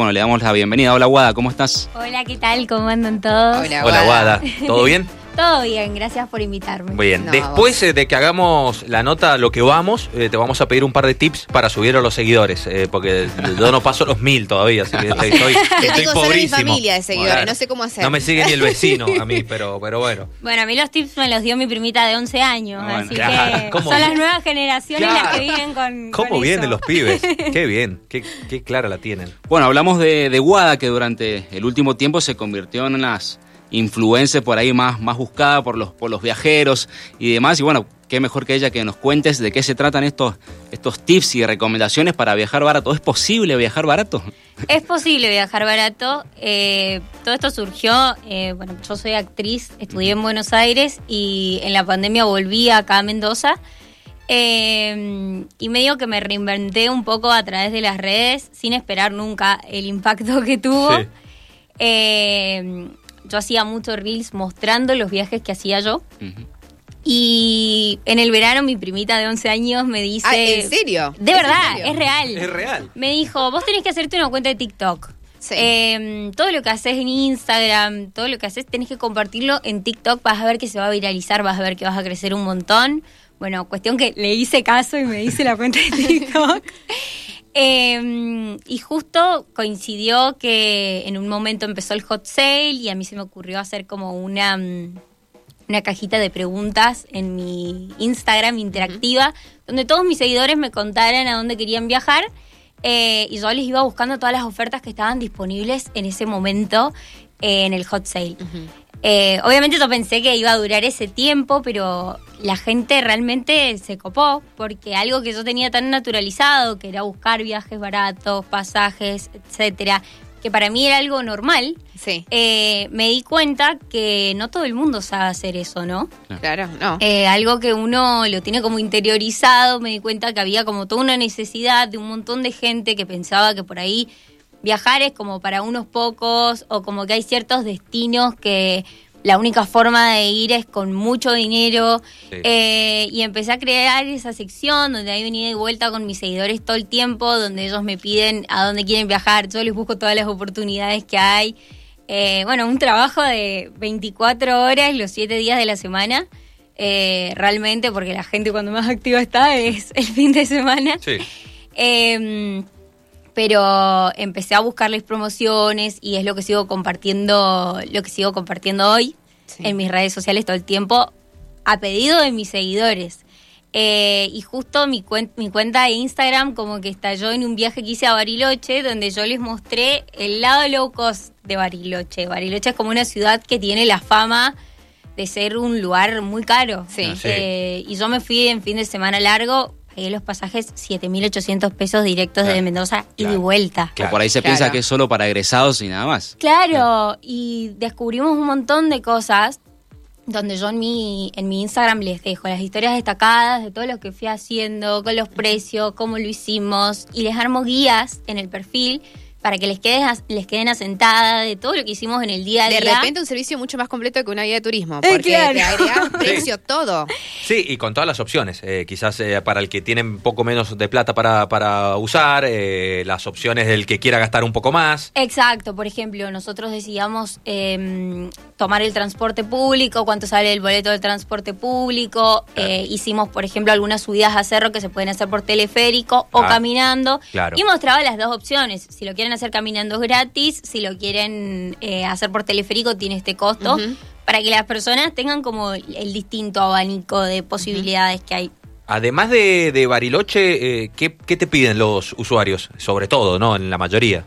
Bueno, le damos la bienvenida. Hola, Guada, ¿cómo estás? Hola, ¿qué tal? ¿Cómo andan todos? Hola, Hola, Guada. ¿Todo bien? Todo bien, gracias por invitarme. Muy bien. No, Después eh, de que hagamos la nota, lo que vamos, eh, te vamos a pedir un par de tips para subir a los seguidores, eh, porque yo no paso los mil todavía, así que estoy, estoy, Yo estoy tengo solo mi pobrísimo. familia de seguidores, Bueno, no sé cómo hacer. No me sigue ni el vecino a mí, pero, pero bueno. Bueno, a mí los tips me los dio mi primita de 11 años, Bueno, así claro, que ¿cómo son las nuevas generaciones las que vienen con ¿Cómo con vienen eso. los pibes? Qué bien, qué, qué clara la tienen. Bueno, hablamos de, de Guada, que durante el último tiempo se convirtió en las influencers por ahí más, más buscada por los, por los viajeros y demás. Y bueno, qué mejor que ella que nos cuentes de qué se tratan estos, estos tips y recomendaciones para viajar barato. ¿Es posible viajar barato? Es posible viajar barato. eh, todo esto surgió, eh, bueno, yo soy actriz, estudié en Buenos Aires y en la pandemia volví acá a Mendoza. eh, y medio que me reinventé un poco a través de las redes sin esperar nunca el impacto que tuvo. Sí. Eh, yo hacía muchos reels mostrando los viajes que hacía yo. Y en el verano mi primita de 11 años me dice... Ah, ¿en serio? De ¿Es en verdad, serio? es real. Es real. Me dijo, vos tenés que hacerte una cuenta de TikTok. Sí. Eh, todo lo que haces en Instagram, todo lo que haces, tenés que compartirlo en TikTok. Vas a ver que se va a viralizar, vas a ver que vas a crecer un montón. Bueno, cuestión que le hice caso y me hice la cuenta de TikTok. Eh, y justo coincidió que en un momento empezó el hot sale y a mí se me ocurrió hacer como una, mm, una cajita de preguntas en mi Instagram interactiva, donde todos mis seguidores me contaran a dónde querían viajar. eh, y yo les iba buscando todas las ofertas que estaban disponibles en ese momento eh, en el hot sale. Eh, obviamente yo pensé que iba a durar ese tiempo, pero la gente realmente se copó, porque algo que yo tenía tan naturalizado, que era buscar viajes baratos, pasajes, etcétera, que para mí era algo normal, Sí, eh, me di cuenta que no todo el mundo sabe hacer eso, ¿no? claro, no. Eh, algo que uno lo tiene como interiorizado, me di cuenta que había como toda una necesidad de un montón de gente que pensaba que por ahí viajar es como para unos pocos o como que hay ciertos destinos que la única forma de ir es con mucho dinero Sí. Eh, y empecé a crear esa sección donde hay venida y vuelta con mis seguidores todo el tiempo, donde ellos me piden a dónde quieren viajar, yo les busco todas las oportunidades que hay. Eh, bueno, un trabajo de 24 horas los 7 días de la semana. eh, realmente, porque la gente cuando más activa está es el fin de semana. Sí. Pero empecé a buscarles promociones y es lo que sigo compartiendo, lo que sigo compartiendo hoy Sí. en mis redes sociales todo el tiempo, a pedido de mis seguidores. Eh, y justo mi, cuen- mi cuenta de Instagram como que estalló en un viaje que hice a Bariloche, donde yo les mostré el lado low cost de Bariloche. Bariloche es como una ciudad que tiene la fama de ser un lugar muy caro. Sí. Sí. Eh, y yo me fui en fin de semana largo, pagué los pasajes 7.800 pesos directos Claro, desde Mendoza y de vuelta. O por ahí se Claro. piensa que es solo para egresados y nada más. Claro, y descubrimos un montón de cosas donde yo en mi, en mi Instagram les dejo las historias destacadas de todo lo que fui haciendo, con los precios, cómo lo hicimos, y les armo guías en el perfil para que les, quede, les queden asentadas de todo lo que hicimos en el día a De día. repente un servicio mucho más completo que una guía de turismo, Eh, porque claro. te agregas precio todo. Sí, y con todas las opciones. eh, quizás eh, para el que tiene un poco menos de plata para, para usar, eh, las opciones del que quiera gastar un poco más. Exacto, por ejemplo, nosotros decidíamos eh, tomar el transporte público, cuánto sale el boleto del transporte público, eh, hicimos, por ejemplo, algunas subidas a cerro que se pueden hacer por teleférico o Ah, caminando, claro. y mostraba las dos opciones, si lo quieren hacer caminando es gratis, si lo quieren eh, hacer por teleférico tiene este costo, para que las personas tengan como el distinto abanico de posibilidades que hay. Además de, de Bariloche, eh, ¿qué, qué te piden los usuarios? Sobre todo, ¿no? En la mayoría.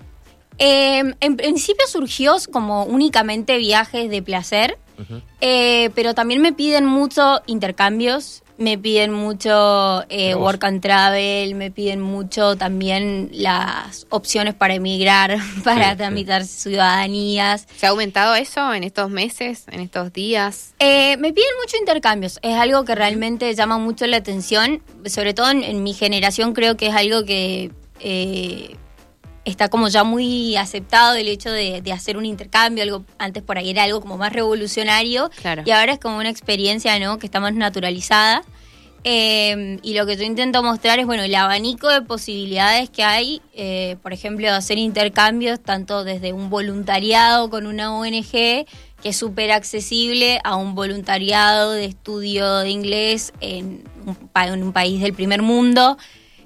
Eh, en principio surgió como únicamente viajes de placer, eh, pero también me piden mucho intercambios, me piden mucho eh, work and travel, me piden mucho también las opciones para emigrar, para sí. tramitar ciudadanías. ¿Se ha aumentado eso en estos meses, en estos días? Eh, me piden mucho intercambios, es algo que realmente llama mucho la atención, sobre todo en, en mi generación creo que es algo que eh, está como ya muy aceptado el hecho de, de hacer un intercambio, algo antes por ahí era algo como más revolucionario Claro. y ahora es como una experiencia ¿no? que está más naturalizada. Eh, y lo que yo intento mostrar es, bueno, el abanico de posibilidades que hay, eh, por ejemplo, de hacer intercambios, tanto desde un voluntariado con una ONG, que es súper accesible, a un voluntariado de estudio de inglés en un, en un país del primer mundo,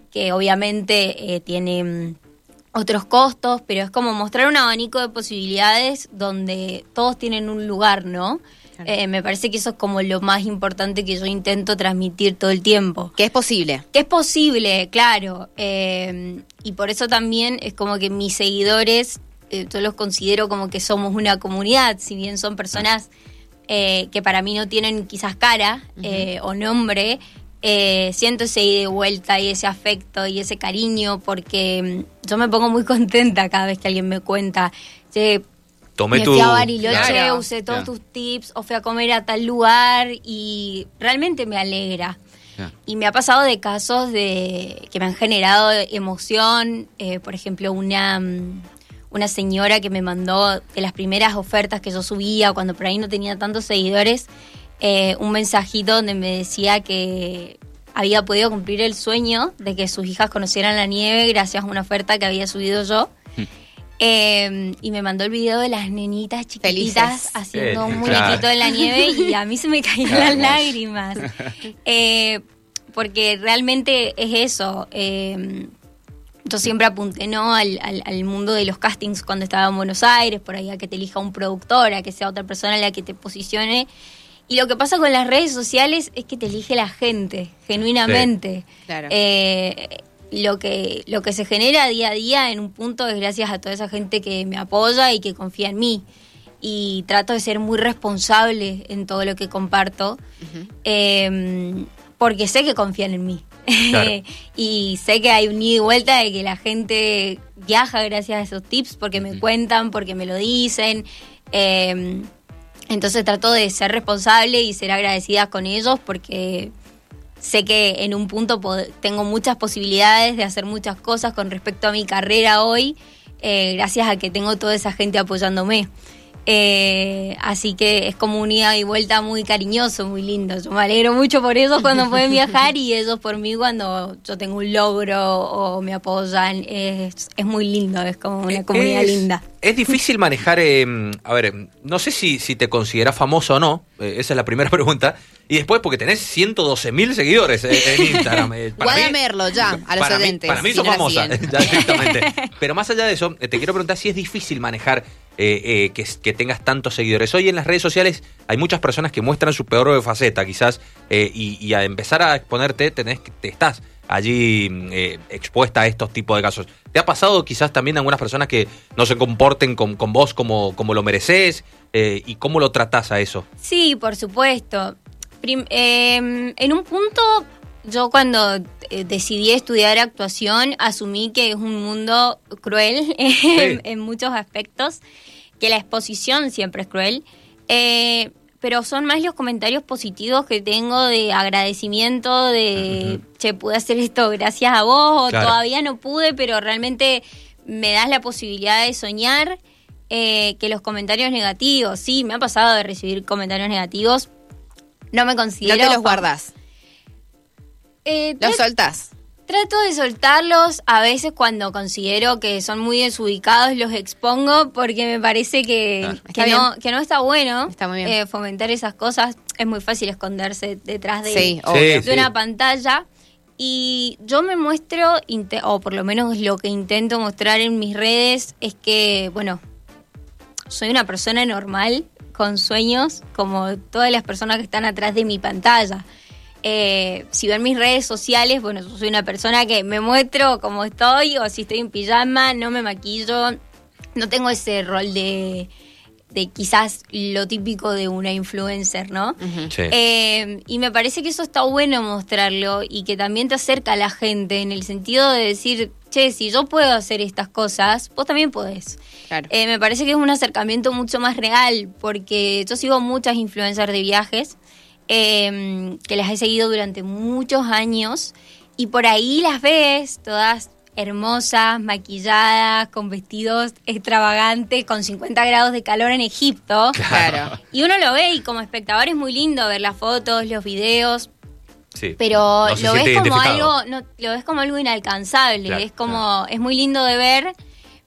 que obviamente eh, tiene mm, otros costos, pero es como mostrar un abanico de posibilidades donde todos tienen un lugar, ¿no? Eh, me parece que eso es como lo más importante que yo intento transmitir todo el tiempo. Que es posible. Que es posible, claro. Eh, y por eso también es como que mis seguidores, eh, yo los considero como que somos una comunidad, si bien son personas que para mí no tienen quizás cara o nombre. Siento ese ida y vuelta y ese afecto y ese cariño porque mm, yo me pongo muy contenta cada vez que alguien me cuenta, Tomé me tu... fui a Bariloche, Claro. usé todos tus tips, o fui a comer a tal lugar y realmente me alegra. Y me ha pasado de casos de que me han generado emoción, eh, por ejemplo, una, mm, una señora que me mandó de las primeras ofertas que yo subía cuando por ahí no tenía tantos seguidores, eh, un mensajito donde me decía que había podido cumplir el sueño de que sus hijas conocieran la nieve gracias a una oferta que había subido yo. Eh, y me mandó el video de las nenitas chiquititas Felices. haciendo Eh, un claro. muñequito en la nieve y a mí se me caían las lágrimas. Eh, porque realmente es eso. eh, yo siempre apunté ¿no? al, al- al mundo de los castings cuando estaba en Buenos Aires, por ahí a que te elija un productor, a que sea otra persona la que te posicione. Y lo que pasa con las redes sociales es que te elige la gente, genuinamente. Claro. Eh, lo que lo que se genera día a día en un punto es gracias a toda esa gente que me apoya y que confía en mí y trato de ser muy responsable en todo lo que comparto eh, porque sé que confían en mí Claro. y sé que hay un ida y vuelta de que la gente viaja gracias a esos tips porque me cuentan porque me lo dicen eh, entonces trato de ser responsable y ser agradecida con ellos porque sé que en un punto tengo muchas posibilidades de hacer muchas cosas con respecto a mi carrera hoy, eh, gracias a que tengo toda esa gente apoyándome. Eh, así que es como un ida y vuelta muy cariñoso, muy lindo. Yo me alegro mucho por ellos cuando pueden viajar y ellos por mí cuando yo tengo un logro o me apoyan. Es, es muy lindo, es como una comunidad es, linda. Es difícil manejar, eh, a ver, no sé si, si te consideras famoso o no, eh, esa es la primera pregunta. Y después, porque tenés 112 mil seguidores eh, en Instagram. eh, para Guada mí- Merlo ya, a los para mí- Para mí si sos no famosa, ya directamente. Pero más allá de eso, te quiero preguntar si es difícil manejar eh, eh, que, que tengas tantos seguidores. Hoy en las redes sociales hay muchas personas que muestran su peor faceta, quizás, y, y a empezar a exponerte, tenés, que- te estás allí mm, eh, expuesta a estos tipos de casos. ¿Te ha pasado quizás también a algunas personas que no se comporten con, con vos como, como lo mereces? Eh, ¿Y cómo lo tratás a eso? Sí, por supuesto. Prim- eh, en un punto, yo cuando eh, decidí estudiar actuación, asumí que es un mundo cruel en, en muchos aspectos, que la exposición siempre es cruel. Pero son más los comentarios positivos que tengo de agradecimiento, de, che, pude hacer esto gracias a vos, o todavía no pude, pero realmente me das la posibilidad de soñar, eh, que los comentarios negativos, sí, me ha pasado de recibir comentarios negativos, no me No considero... te los guardas, Eh, los soltás. Trato de soltarlos, a veces cuando considero que son muy desubicados los expongo porque me parece que, Claro. que, no, que no está bueno Está muy bien. eh, fomentar esas cosas. Es muy fácil esconderse detrás de, Sí, obvio. de Sí, una sí. pantalla. Y yo me muestro, o por lo menos lo que intento mostrar en mis redes, es que, bueno, soy una persona normal, con sueños, como todas las personas que están atrás de mi pantalla. Eh, si ven mis redes sociales, bueno, yo soy una persona que me muestro como estoy, o si estoy en pijama, no me maquillo, no tengo ese rol de, de quizás lo típico de una influencer, ¿no? Sí. Eh, y me parece que eso está bueno mostrarlo y que también te acerca a la gente en el sentido de decir, che, si yo puedo hacer estas cosas, vos también podés. Claro. Eh, me parece que es un acercamiento mucho más real porque yo sigo muchas influencers de viajes eh, que las he seguido durante muchos años y por ahí las ves todas hermosas, maquilladas, con vestidos extravagantes, con 50 grados de calor en Egipto. Claro. Y uno lo ve y como espectador es muy lindo ver las fotos, los videos. Sí. pero No lo ves como algo no, lo ves como algo inalcanzable Claro, es como es muy lindo de ver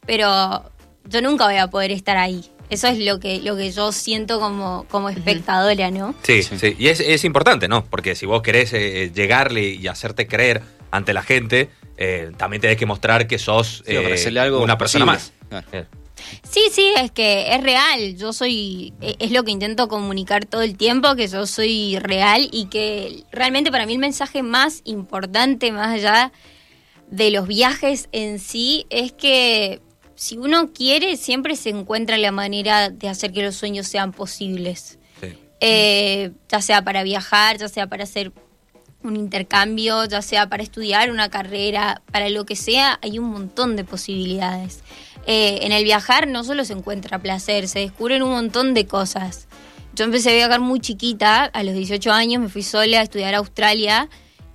pero yo nunca voy a poder estar ahí eso es lo que lo que yo siento como como espectadora no Sí, Sí. sí. Y es, es importante, ¿no? Porque si vos querés eh, llegarle y hacerte creer ante la gente, eh, también tenés que mostrar que sos Sí, eh, ofrecerle algo una persona posible. más. Claro. Eh, Sí, sí, es que es real. Yo soy, e- es lo que intento comunicar todo el tiempo, que yo soy real y que realmente para mí el mensaje más importante, más allá de los viajes en sí, es que si uno quiere, siempre se encuentra la manera de hacer que los sueños sean posibles. sí. Eh, ya sea para viajar, ya sea para hacer un intercambio, ya sea para estudiar una carrera, para lo que sea, hay un montón de posibilidades. Eh, en el viajar no solo se encuentra placer, se descubren un montón de cosas. Yo empecé a viajar muy chiquita, a los 18 años me fui sola a estudiar a Australia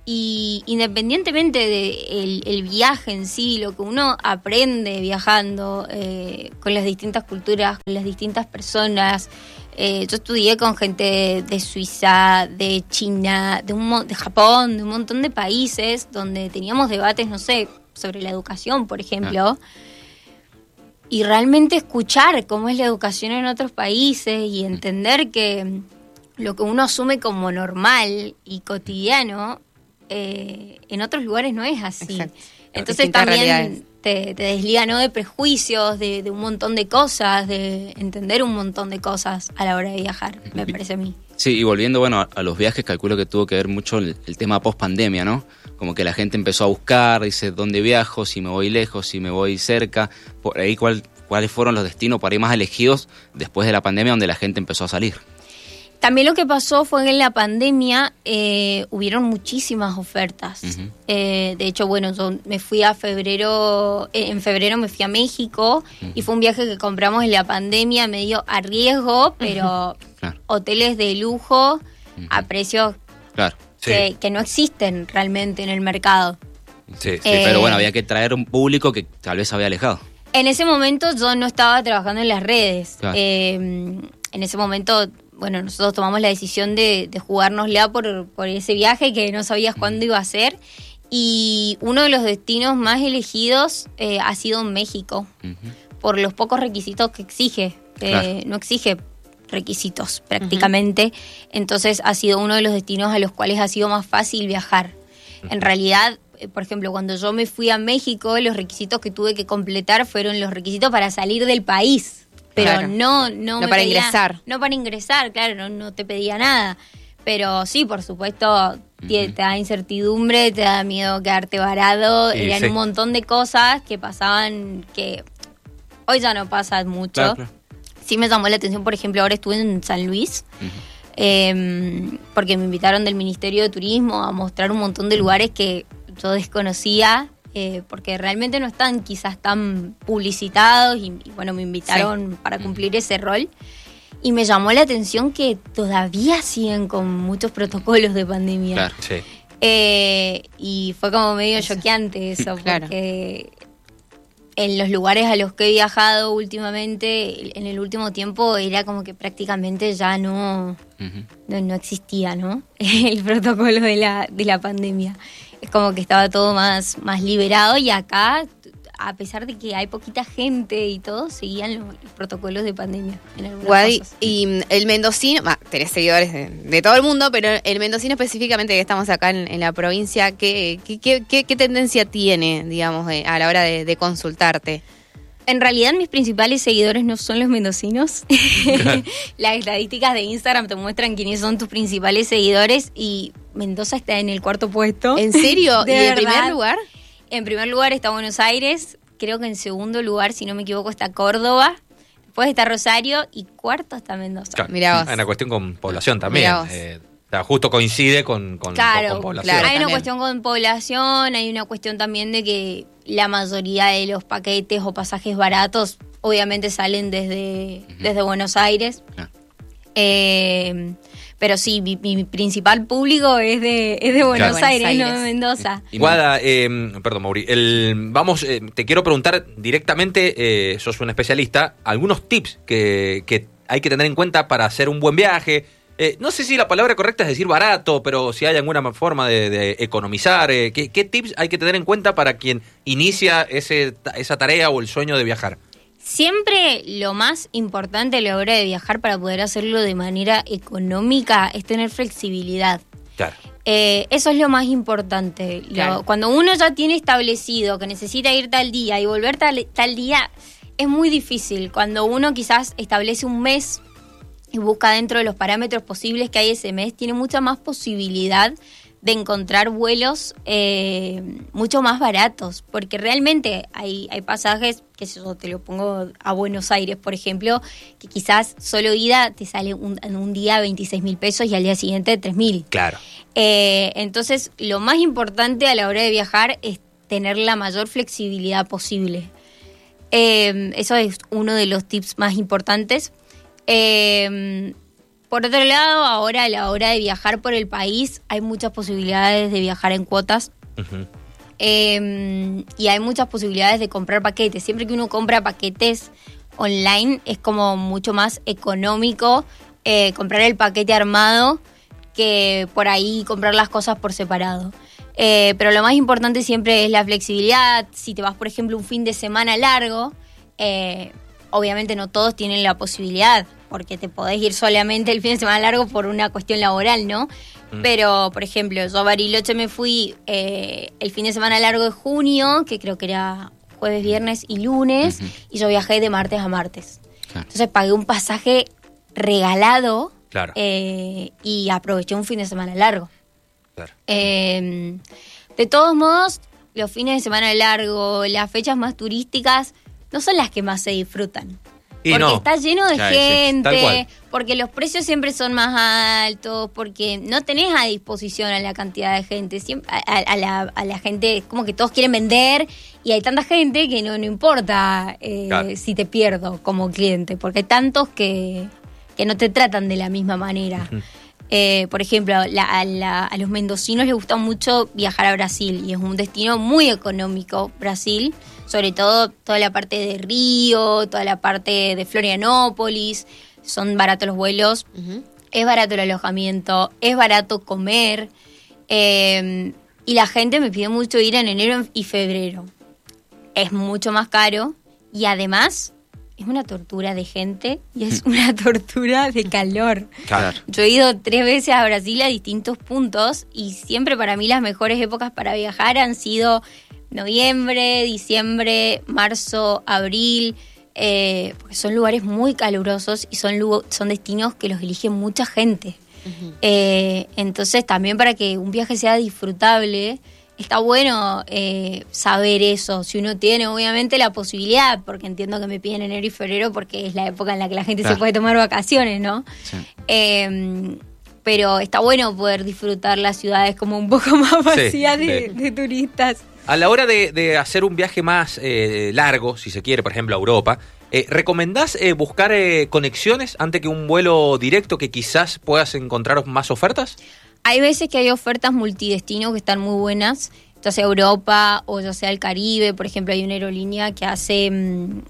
y independientemente del el viaje en sí, lo que uno aprende viajando eh, con las distintas culturas, con las distintas personas, eh, yo estudié con gente de Suiza, de China, de, un, de Japón, de un montón de países donde teníamos debates, no sé, sobre la educación, por ejemplo. Y realmente escuchar cómo es la educación en otros países y entender que lo que uno asume como normal y cotidiano, eh, en otros lugares no es así. Exacto. Entonces Distintas también te, te desliga ¿no? de prejuicios, de, de un montón de cosas, de entender un montón de cosas a la hora de viajar, me parece a mí. Sí, y volviendo bueno a, a los viajes, calculo que tuvo que ver mucho el, el tema post pandemia, ¿no? Como que la gente empezó a buscar, dice, ¿dónde viajo? Si me voy lejos, si me voy cerca. Por ahí, ¿cuál, ¿cuáles fueron los destinos por ahí más elegidos después de la pandemia donde la gente empezó a salir? También lo que pasó fue que en la pandemia eh, hubieron muchísimas ofertas. Eh, de hecho, bueno, yo me fui a febrero, eh, en febrero me fui a México y fue un viaje que compramos en la pandemia medio a riesgo, pero Claro. hoteles de lujo a precios Claro. Sí. que, que no existen realmente en el mercado. Sí, sí. Eh, pero bueno, había que traer un público que tal vez se había alejado. En ese momento yo no estaba trabajando en las redes. Claro. Eh, en ese momento, bueno, nosotros tomamos la decisión de, de jugárnosla por, por ese viaje que no sabías cuándo iba a ser. Y uno de los destinos más elegidos eh, ha sido México, por los pocos requisitos que exige. Eh, Claro. No exige requisitos prácticamente. Entonces ha sido uno de los destinos a los cuales ha sido más fácil viajar. En realidad, eh, por ejemplo, cuando yo me fui a México, los requisitos que tuve que completar fueron los requisitos para salir del país. Pero Claro. no, no, No me para pedía- ingresar. No para ingresar, claro, no, no te pedía nada. Pero sí, por supuesto, te, te da incertidumbre, te da miedo quedarte varado. Sí, Eran sí. un montón de cosas que pasaban que hoy ya no pasa mucho. Claro, claro. Sí me llamó la atención, por ejemplo, ahora estuve en San Luis, eh, porque me invitaron del Ministerio de Turismo a mostrar un montón de lugares que yo desconocía, eh, porque realmente no están quizás tan publicitados y, y, bueno, me invitaron para cumplir ese rol. Y me llamó la atención que todavía siguen con muchos protocolos de pandemia. Claro. Sí. Eh, y fue como medio choqueante eso, Claro. porque en los lugares a los que he viajado últimamente, en el último tiempo, era como que prácticamente ya no, no, no existía, ¿no? El protocolo de la, de la pandemia. Es como que estaba todo más, más liberado y acá, a pesar de que hay poquita gente y todo, seguían los, los protocolos de pandemia en Guadi, cosas. y mm, el mendocino, bah, tenés seguidores de, de todo el mundo, pero el mendocino específicamente que estamos acá en, en la provincia, ¿qué, qué, qué- qué- qué tendencia tiene, digamos, de- a la hora de, de consultarte? En realidad mis principales seguidores no son los mendocinos. Las estadísticas de Instagram te muestran quiénes son tus principales seguidores y Mendoza está en el cuarto puesto. ¿En serio? De ¿Y en verdad. primer lugar? En primer lugar está Buenos Aires, creo que en segundo lugar, si no me equivoco, está Córdoba, después está Rosario y cuarto está Mendoza. Claro. Mirá vos. Hay una cuestión con población también. Eh, o sea, justo coincide con, con, Claro, con población. claro. hay una también. cuestión con población, hay una cuestión también de que la mayoría de los paquetes o pasajes baratos obviamente salen desde, desde Buenos Aires. Ah. Eh, pero sí, mi, mi principal público es de, es de Buenos Buenos Aires, no de Mendoza. Y Guada, eh, perdón, Mauri, el, vamos, eh, te quiero preguntar directamente, eh, sos un especialista, algunos tips que, que hay que tener en cuenta para hacer un buen viaje, eh, no sé si la palabra correcta es decir barato, pero si hay alguna forma de, economizar, eh, ¿qué, tips hay que tener en cuenta para quien inicia ese, esa tarea o el sueño de viajar? Siempre lo más importante a la hora de viajar para poder hacerlo de manera económica es tener flexibilidad. Claro. Eh, eso es lo más importante. cuando uno ya tiene establecido que necesita ir tal día y volver tal, tal día, es muy difícil. Cuando uno quizás establece un mes y busca dentro de los parámetros posibles que hay ese mes, tiene mucha más posibilidad de encontrar vuelos eh, mucho más baratos, porque realmente hay, hay pasajes, que yo te lo pongo a Buenos Aires, por ejemplo, que quizás solo ida te sale un, en un día 26 mil pesos y al día siguiente 3 mil. Claro. Eh, entonces, lo más importante a la hora de viajar es tener la mayor flexibilidad posible. Eh, eso es uno de los tips más importantes. Eh, por otro lado, ahora a la hora de viajar por el país hay muchas posibilidades de viajar en cuotas. Em, y hay muchas posibilidades de comprar paquetes. Siempre que uno compra paquetes online es como mucho más económico eh, comprar el paquete armado que por ahí comprar las cosas por separado. Eh, pero lo más importante siempre es la flexibilidad. Si te vas, por ejemplo, un fin de semana largo, eh, obviamente no todos tienen la posibilidad porque te podés ir solamente el fin de semana largo por una cuestión laboral, ¿no? Mm. Pero, por ejemplo, yo a Bariloche me fui eh, el fin de semana largo de junio, que creo que era jueves, viernes y lunes, y yo viajé de martes a martes. Entonces pagué un pasaje regalado eh, y aproveché un fin de semana largo. Em, de todos modos, los fines de semana largo, las fechas más turísticas, no son las que más se disfrutan porque está lleno de gente, porque los precios siempre son más altos, porque no tenés a disposición a la cantidad de gente, siempre, a, la, gente, como que todos quieren vender y hay tanta gente que no, no importa eh, si te pierdo como cliente, porque hay tantos que, que no te tratan de la misma manera. Eh, por ejemplo, a, los mendocinos les gusta mucho viajar a Brasil y es un destino muy económico, Brasil sobre todo toda la parte de Río, toda la parte de Florianópolis, son baratos los vuelos, es barato el alojamiento, es barato comer, em, y la gente me pide mucho ir en enero y febrero. Es mucho más caro y además es una tortura de gente y es una tortura de calor. Yo he ido tres veces a Brasil a distintos puntos y siempre para mí las mejores épocas para viajar han sido noviembre, diciembre, marzo, abril, eh, porque son lugares muy calurosos y son, son destinos que los elige mucha gente. Eh, entonces también para que un viaje sea disfrutable, está bueno eh, saber eso, si uno tiene obviamente la posibilidad, porque entiendo que me piden enero y febrero porque es la época en la que la gente se puede tomar vacaciones, ¿no? Em, pero está bueno poder disfrutar las ciudades como un poco más vacías de turistas. A la hora de, hacer un viaje más eh, largo, si se quiere, por ejemplo, a Europa, eh, ¿recomendás eh, buscar conexiones antes que un vuelo directo que quizás puedas encontrar más ofertas? Hay veces que hay ofertas multidestinos que están muy buenas, ya sea Europa o ya sea el Caribe. Por ejemplo, hay una aerolínea que hace mm,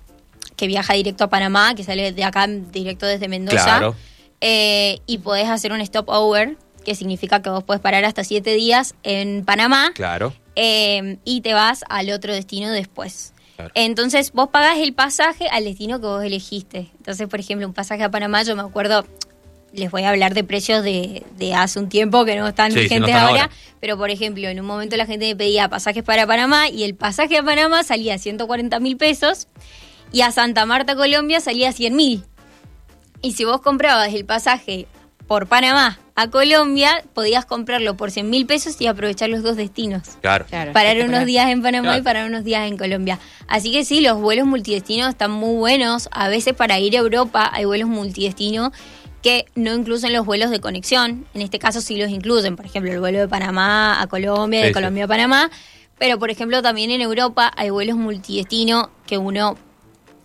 que viaja directo a Panamá, que sale de acá directo desde Mendoza. Claro. y podés hacer un stopover, que significa que vos podés parar hasta siete días en Panamá. Claro Em, y te vas al otro destino después. Entonces vos pagás el pasaje al destino que vos elegiste. Entonces, por ejemplo, un pasaje a Panamá, yo me acuerdo, les voy a hablar de precios de, hace un tiempo que no están vigentes ahora, pero por ejemplo, en un momento la gente me pedía pasajes para Panamá y el pasaje a Panamá salía a 140 mil pesos y a Santa Marta, Colombia, salía a 100 mil. Y si vos comprabas el pasaje por Panamá a Colombia, podías comprarlo por 100 mil pesos y aprovechar los dos destinos. Claro. Parar unos días en Panamá y parar unos días en Colombia. Así que sí, los vuelos multidestinos están muy buenos. A veces para ir a Europa hay vuelos multidestinos que no incluyen los vuelos de conexión. En este caso sí los incluyen. Por ejemplo, el vuelo de Panamá a Colombia, de Colombia a Panamá. Pero, por ejemplo, también en Europa hay vuelos multidestinos que uno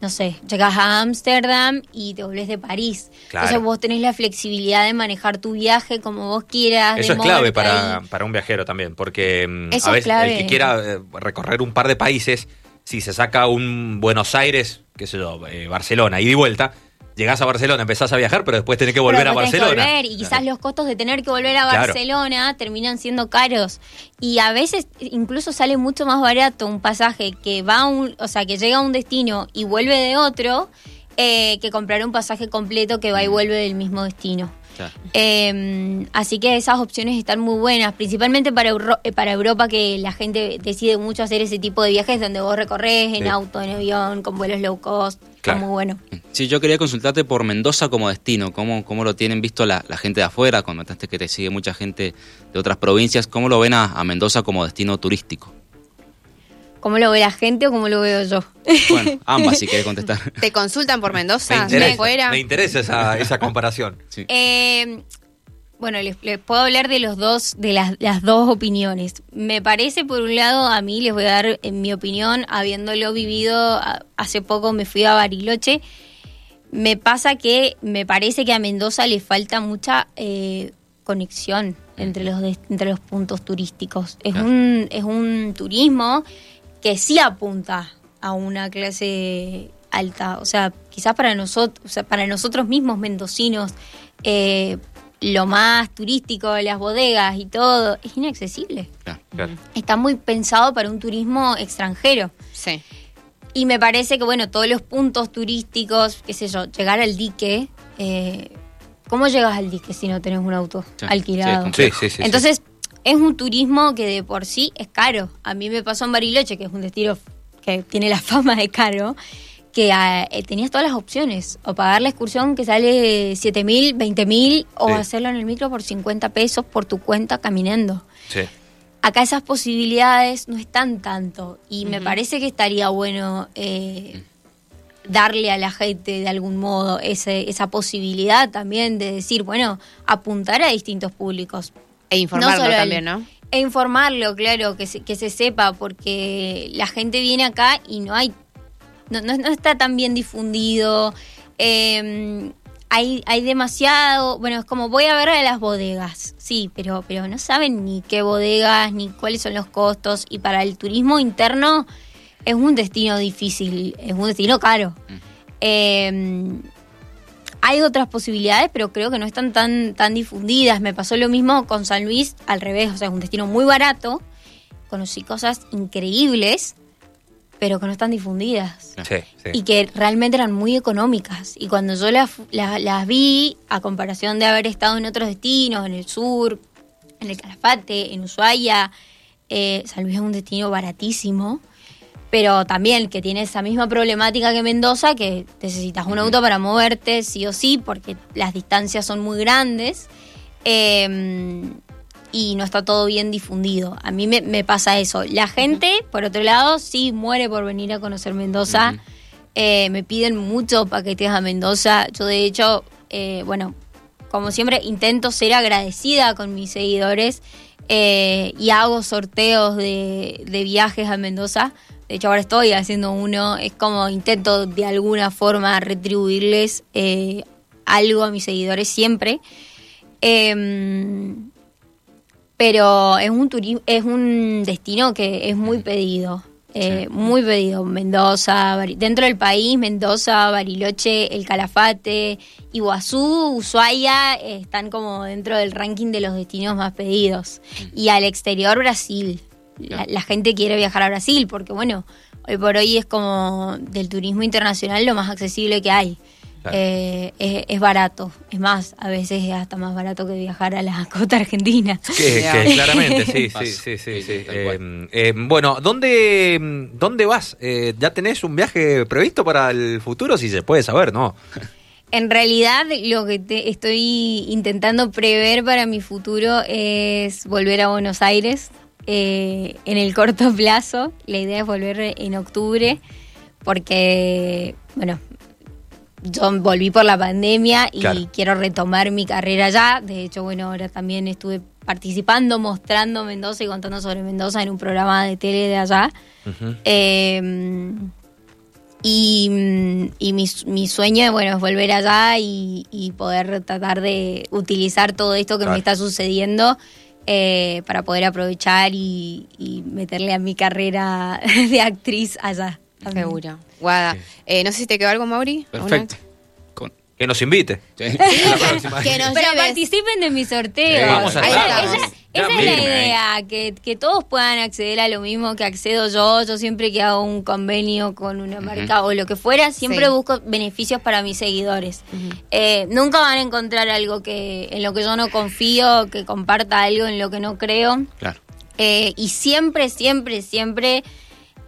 no sé, llegas a Ámsterdam y te volvés de París. Entonces vos tenés la flexibilidad de manejar tu viaje como vos quieras. Eso es clave para, para, un viajero también, porque mm, a veces el que quiera eh, recorrer un par de países, si se saca un Buenos Aires, qué sé yo, eh, Barcelona, y de vuelta, llegás a Barcelona, empezás a viajar, pero después tenés que volver Pero a Barcelona. volver, y quizás los costos de tener que volver a Claro. Barcelona terminan siendo caros. Y a veces incluso sale mucho más barato un pasaje que va a un, o sea, que llega a un destino y vuelve de otro, eh, que comprar un pasaje completo que va y vuelve del mismo destino. Claro. Eh, así que esas opciones están muy buenas, principalmente para, Euro- eh, para Europa, que la gente decide mucho hacer ese tipo de viajes donde vos recorres en Sí. auto, en avión, con vuelos low cost. Claro. Está muy bueno. Sí, yo quería consultarte por Mendoza como destino, cómo, cómo lo tienen visto la, la gente de afuera, comentaste que te sigue mucha gente de otras provincias, ¿cómo lo ven a, a Mendoza como destino turístico? ¿Cómo lo ve la gente o cómo lo veo yo? Bueno, ambas si querés contestar. ¿Te consultan por Me Mendoza? ¿De interesa, afuera? me interesa esa, esa comparación. Sí. Eh, bueno, les, les puedo hablar de los dos, de las, las dos opiniones. Me parece, por un lado, a mí les voy a dar en mi opinión, habiéndolo vivido hace poco, me fui a Bariloche. Me pasa que me parece que a Mendoza le falta mucha eh, conexión entre los entre los puntos turísticos. Es Claro. un es un turismo que sí apunta a una clase alta, o sea, quizás para nosotros, o sea, para nosotros mismos mendocinos, eh, lo más turístico, las bodegas y todo, es inaccesible. Claro. Claro. Está muy pensado para un turismo extranjero. Sí. Y me parece que, bueno, todos los puntos turísticos, qué sé yo, llegar al dique. eh, ¿Cómo llegas al dique si no tenés un auto Sí, alquilado? sí, sí. sí. Entonces, es un turismo que de por sí es caro. A mí me pasó en Bariloche, que es un destino que tiene la fama de caro, que ah, eh, tenías todas las opciones. O pagar la excursión que sale 7 mil, 20 mil, o Sí. hacerlo en el micro por 50 pesos por tu cuenta caminando Sí. acá esas posibilidades no están tanto y me parece que estaría bueno eh, darle a la gente de algún modo ese, esa posibilidad también de decir, bueno, apuntar a distintos públicos. E informarlo también, ¿no? E informarlo, claro, que se, que se sepa, porque la gente viene acá y no hay, no, no, no está tan bien difundido. eh, hay, hay demasiado, bueno, es como voy a ver a las bodegas, sí, pero, pero no saben ni qué bodegas, ni cuáles son los costos, y para el turismo interno es un destino difícil, es un destino caro. Eh, hay otras posibilidades, pero creo que no están tan, tan difundidas. Me pasó lo mismo con San Luis, al revés, o sea, es un destino muy barato. Conocí cosas increíbles, pero que no están difundidas. Sí, sí. Y que realmente eran muy económicas. Y cuando yo las, las, las vi, a comparación de haber estado en otros destinos, en el sur, en el Calafate, en Ushuaia, eh, San Luis es un destino baratísimo pero también que tiene esa misma problemática que Mendoza, que necesitas un auto para moverte sí o sí, porque las distancias son muy grandes eh, y no está todo bien difundido. A mí me, me pasa eso. La gente, por otro lado, sí muere por venir a conocer Mendoza. Eh, me piden muchos paquetes a Mendoza. Yo, de hecho, eh, bueno, como siempre, intento ser agradecida con mis seguidores eh, y hago sorteos de, de viajes a Mendoza. De hecho, ahora estoy haciendo uno. Es como intento de alguna forma retribuirles eh, algo a mis seguidores siempre. Em, pero es un turi- es un destino que es muy pedido. eh, Muy pedido. Mendoza, dentro del país, Mendoza, Bariloche, El Calafate, Iguazú, Ushuaia eh, están como dentro del ranking de los destinos más pedidos. Y al exterior, Brasil. La, la gente quiere viajar a Brasil porque, bueno, hoy por hoy es como del turismo internacional lo más accesible que hay. Claro. Eh, es, es barato. Es más, a veces es hasta más barato que viajar a la costa argentina. Que, que claramente, sí, sí, sí, Eh, eh, bueno, ¿dónde, ¿dónde vas? Eh, ¿Ya tenés un viaje previsto para el futuro? Si se puede saber, ¿no? En realidad, lo que te estoy intentando prever para mi futuro es volver a Buenos Aires eh, en el corto plazo. La idea es volver en octubre porque, bueno, yo volví por la pandemia y Claro. quiero retomar mi carrera allá. De hecho, bueno, ahora también estuve participando, mostrando Mendoza y contando sobre Mendoza en un programa de tele de allá. Eh, y y mi, mi sueño bueno, es volver allá y, y poder tratar de utilizar todo esto que Claro. me está sucediendo eh, para poder aprovechar y, y meterle a mi carrera de actriz allá. también. Seguro. Guada. Eh, no sé si te quedó algo, Mauri. Perfecto. Que nos invite. Sí. Que nos Pero lleves. participen de mis sorteos. Sí, vamos a esa, estar, esa- vamos. esa Ya, es la idea, que, que todos puedan acceder a lo mismo que accedo yo. Yo siempre que hago un convenio con una marca o lo que fuera, siempre Sí. busco beneficios para mis seguidores. Eh, nunca van a encontrar algo que en lo que yo no confío, que comparta algo en lo que no creo. Claro. Eh, y siempre, siempre, siempre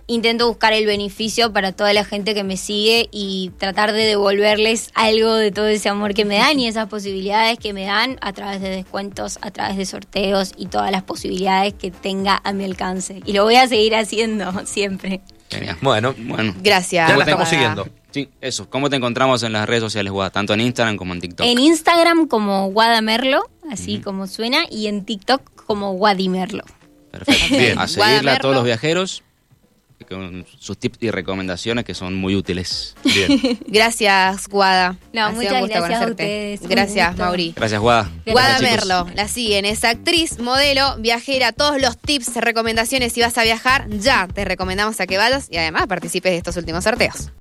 intento buscar el beneficio para toda la gente que me sigue y tratar de devolverles algo de todo ese amor que me dan y esas posibilidades que me dan a través de descuentos, a través de sorteos y todas las posibilidades que tenga a mi alcance. Y lo voy a seguir haciendo siempre. Genial. Bueno, Bueno. Gracias. ya la te- estamos Guada. siguiendo. Sí, eso. ¿Cómo te encontramos en las redes sociales, Guada? Tanto en Instagram como en TikTok. En Instagram como Guadamerlo, así como suena, y en TikTok como Guadimerlo. Perfecto. Bien. A seguirle a todos los viajeros con sus tips y recomendaciones que son muy útiles. Bien. Gracias, Guada. No, Ha sido muchas un gusto gracias a conocerte. ustedes, Gracias. Mauri. Gracias, Guada. Guada. Merlo, la siguen, es actriz, modelo, viajera, todos los tips, recomendaciones si vas a viajar, ya te recomendamos a que vayas y además participes de estos últimos sorteos.